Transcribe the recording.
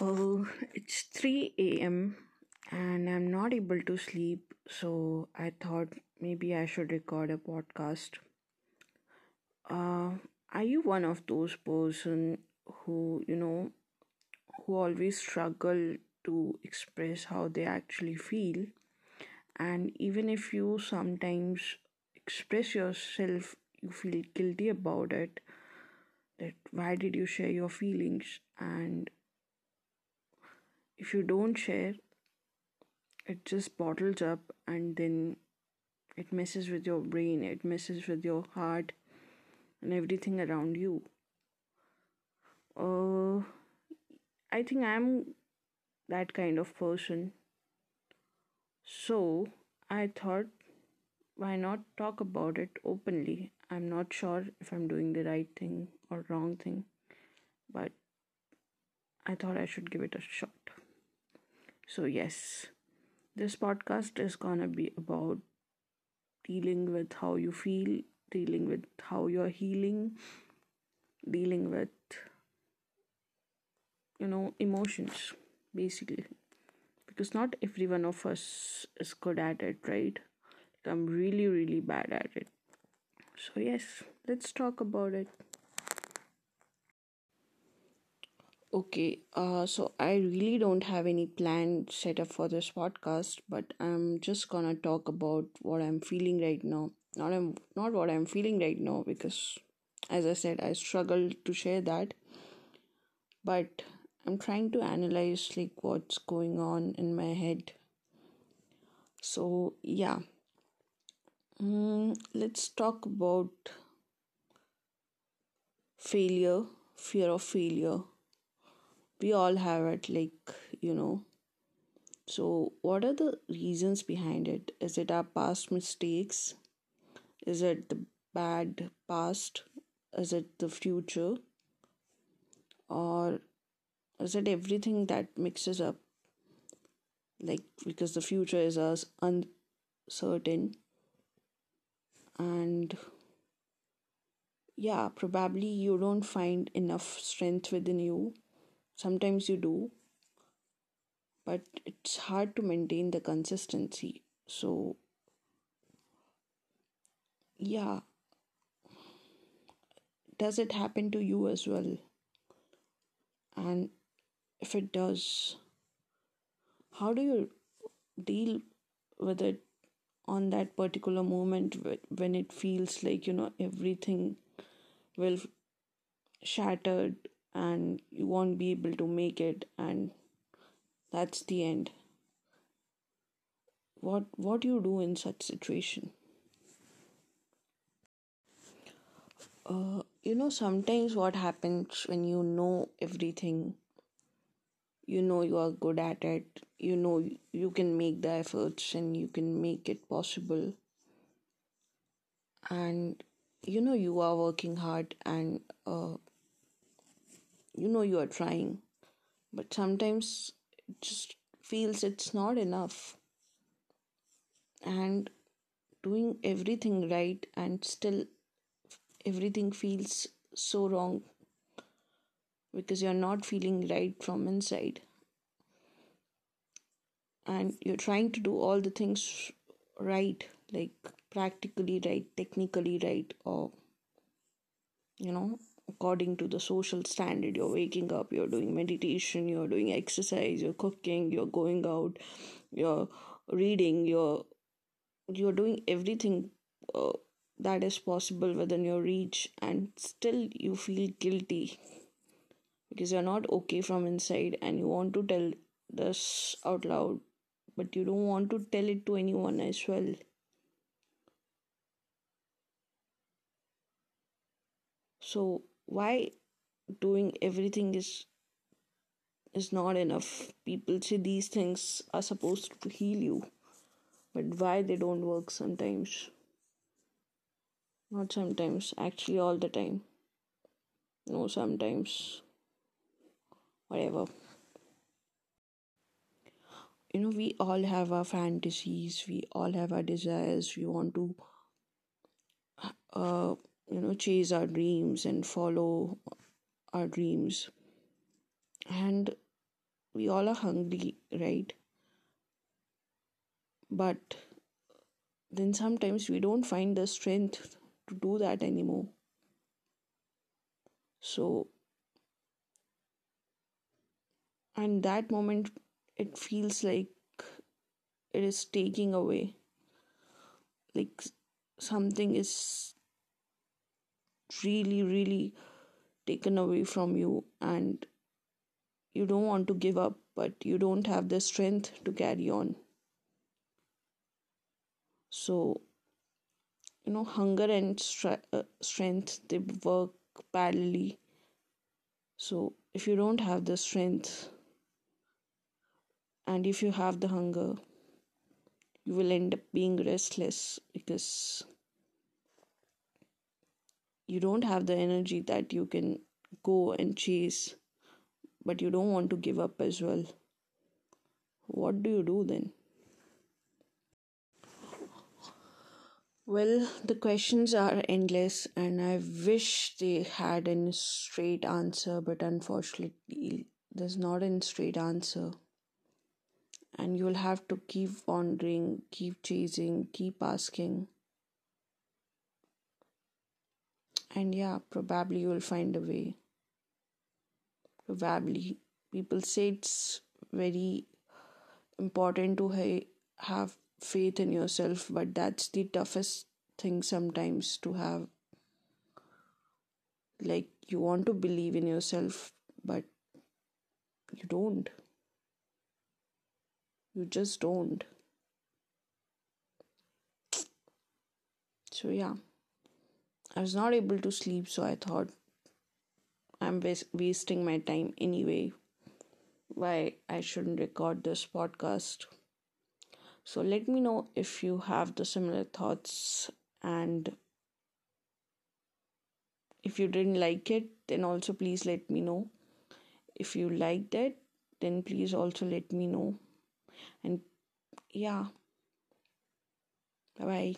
Oh, it's 3 a.m. and I'm not able to sleep, so I thought maybe I should record a podcast. Uh, are you one of those person who, you know, who always struggle to express how they actually feel? And even if you sometimes express yourself, you feel guilty about it, that why did you share your feelings? And if you don't share, it just bottles up and then it messes with your brain, it messes with your heart and everything around you. Uh, I think I'm that kind of person. So I thought, why not talk about it openly? I'm not sure if I'm doing the right thing or wrong thing, but I thought I should give it a shot. So, yes, this podcast is gonna be about dealing with how you feel, dealing with how you're healing, dealing with, you know, emotions, basically. Because not every one of us is good at it, right? I'm really, really bad at it. So, yes, let's talk about it. Okay, uh, so I really don't have any plan set up for this podcast, but I'm just gonna talk about what I'm feeling right now. Not I'm not what I'm feeling right now because, as I said, I struggle to share that. But I'm trying to analyze like what's going on in my head. So yeah, mm, let's talk about failure, fear of failure we all have it like you know. So what are the reasons behind it? Is it our past mistakes? Is it the bad past? Is it the future? Or is it everything that mixes up? Like because the future is as uncertain. And yeah probably you don't find enough strength within you Sometimes you do, but it's hard to maintain the consistency. So, yeah, does it happen to you as well? And if it does, how do you deal with it on that particular moment when it feels like you know everything will shattered and you won't be able to make it and that's the end. What what do you do in such situation? Uh, you know sometimes what happens when you know everything you know you are good at it you know you can make the efforts and you can make it possible. And you know you are working hard and uh, you know you are trying but sometimes it just feels it's not enough. And doing everything right and still everything feels so wrong because you're not feeling right from inside. And you're trying to do all the things right like practically right technically right or you know according to the social standard you're waking up you're doing meditation you're doing exercise you're cooking you're going out you're reading you're you're doing everything uh, that is possible within your reach and still you feel guilty because you're not okay from inside and you want to tell this out loud but you don't want to tell it to anyone as well. So why doing everything is is not enough? People say these things are supposed to heal you but why they don't work sometimes? Not sometimes actually all the time. No sometimes. Whatever. You know we all have our fantasies we all have our desires we want to uh you know chase our dreams and follow our dreams and we all are hungry, right? But then sometimes we don't find the strength to do that anymore. So, and that moment, it feels like it is taking away. Like something is really, really taken away from you, and you don't want to give up, but you don't have the strength to carry on. So, you know, hunger and uh, strength they work parallelly. So, if you don't have the strength and if you have the hunger, you will end up being restless because you don't have the energy that you can go and chase, but you don't want to give up as well. What do you do then? Well, the questions are endless, and I wish they had a straight answer, but unfortunately, there's not a straight answer. And you'll have to keep wandering, keep chasing, keep asking. And yeah, probably you'll find a way. Probably. People say it's very important to ha- have faith in yourself, but that's the toughest thing sometimes to have. Like, you want to believe in yourself, but you don't. You just don't. So, yeah, I was not able to sleep, so I thought I'm wasting my time anyway. Why I shouldn't record this podcast. So let me know if you have the similar thoughts and if you didn't like it, then also please let me know. If you liked it, then please also let me know. And yeah, bye bye.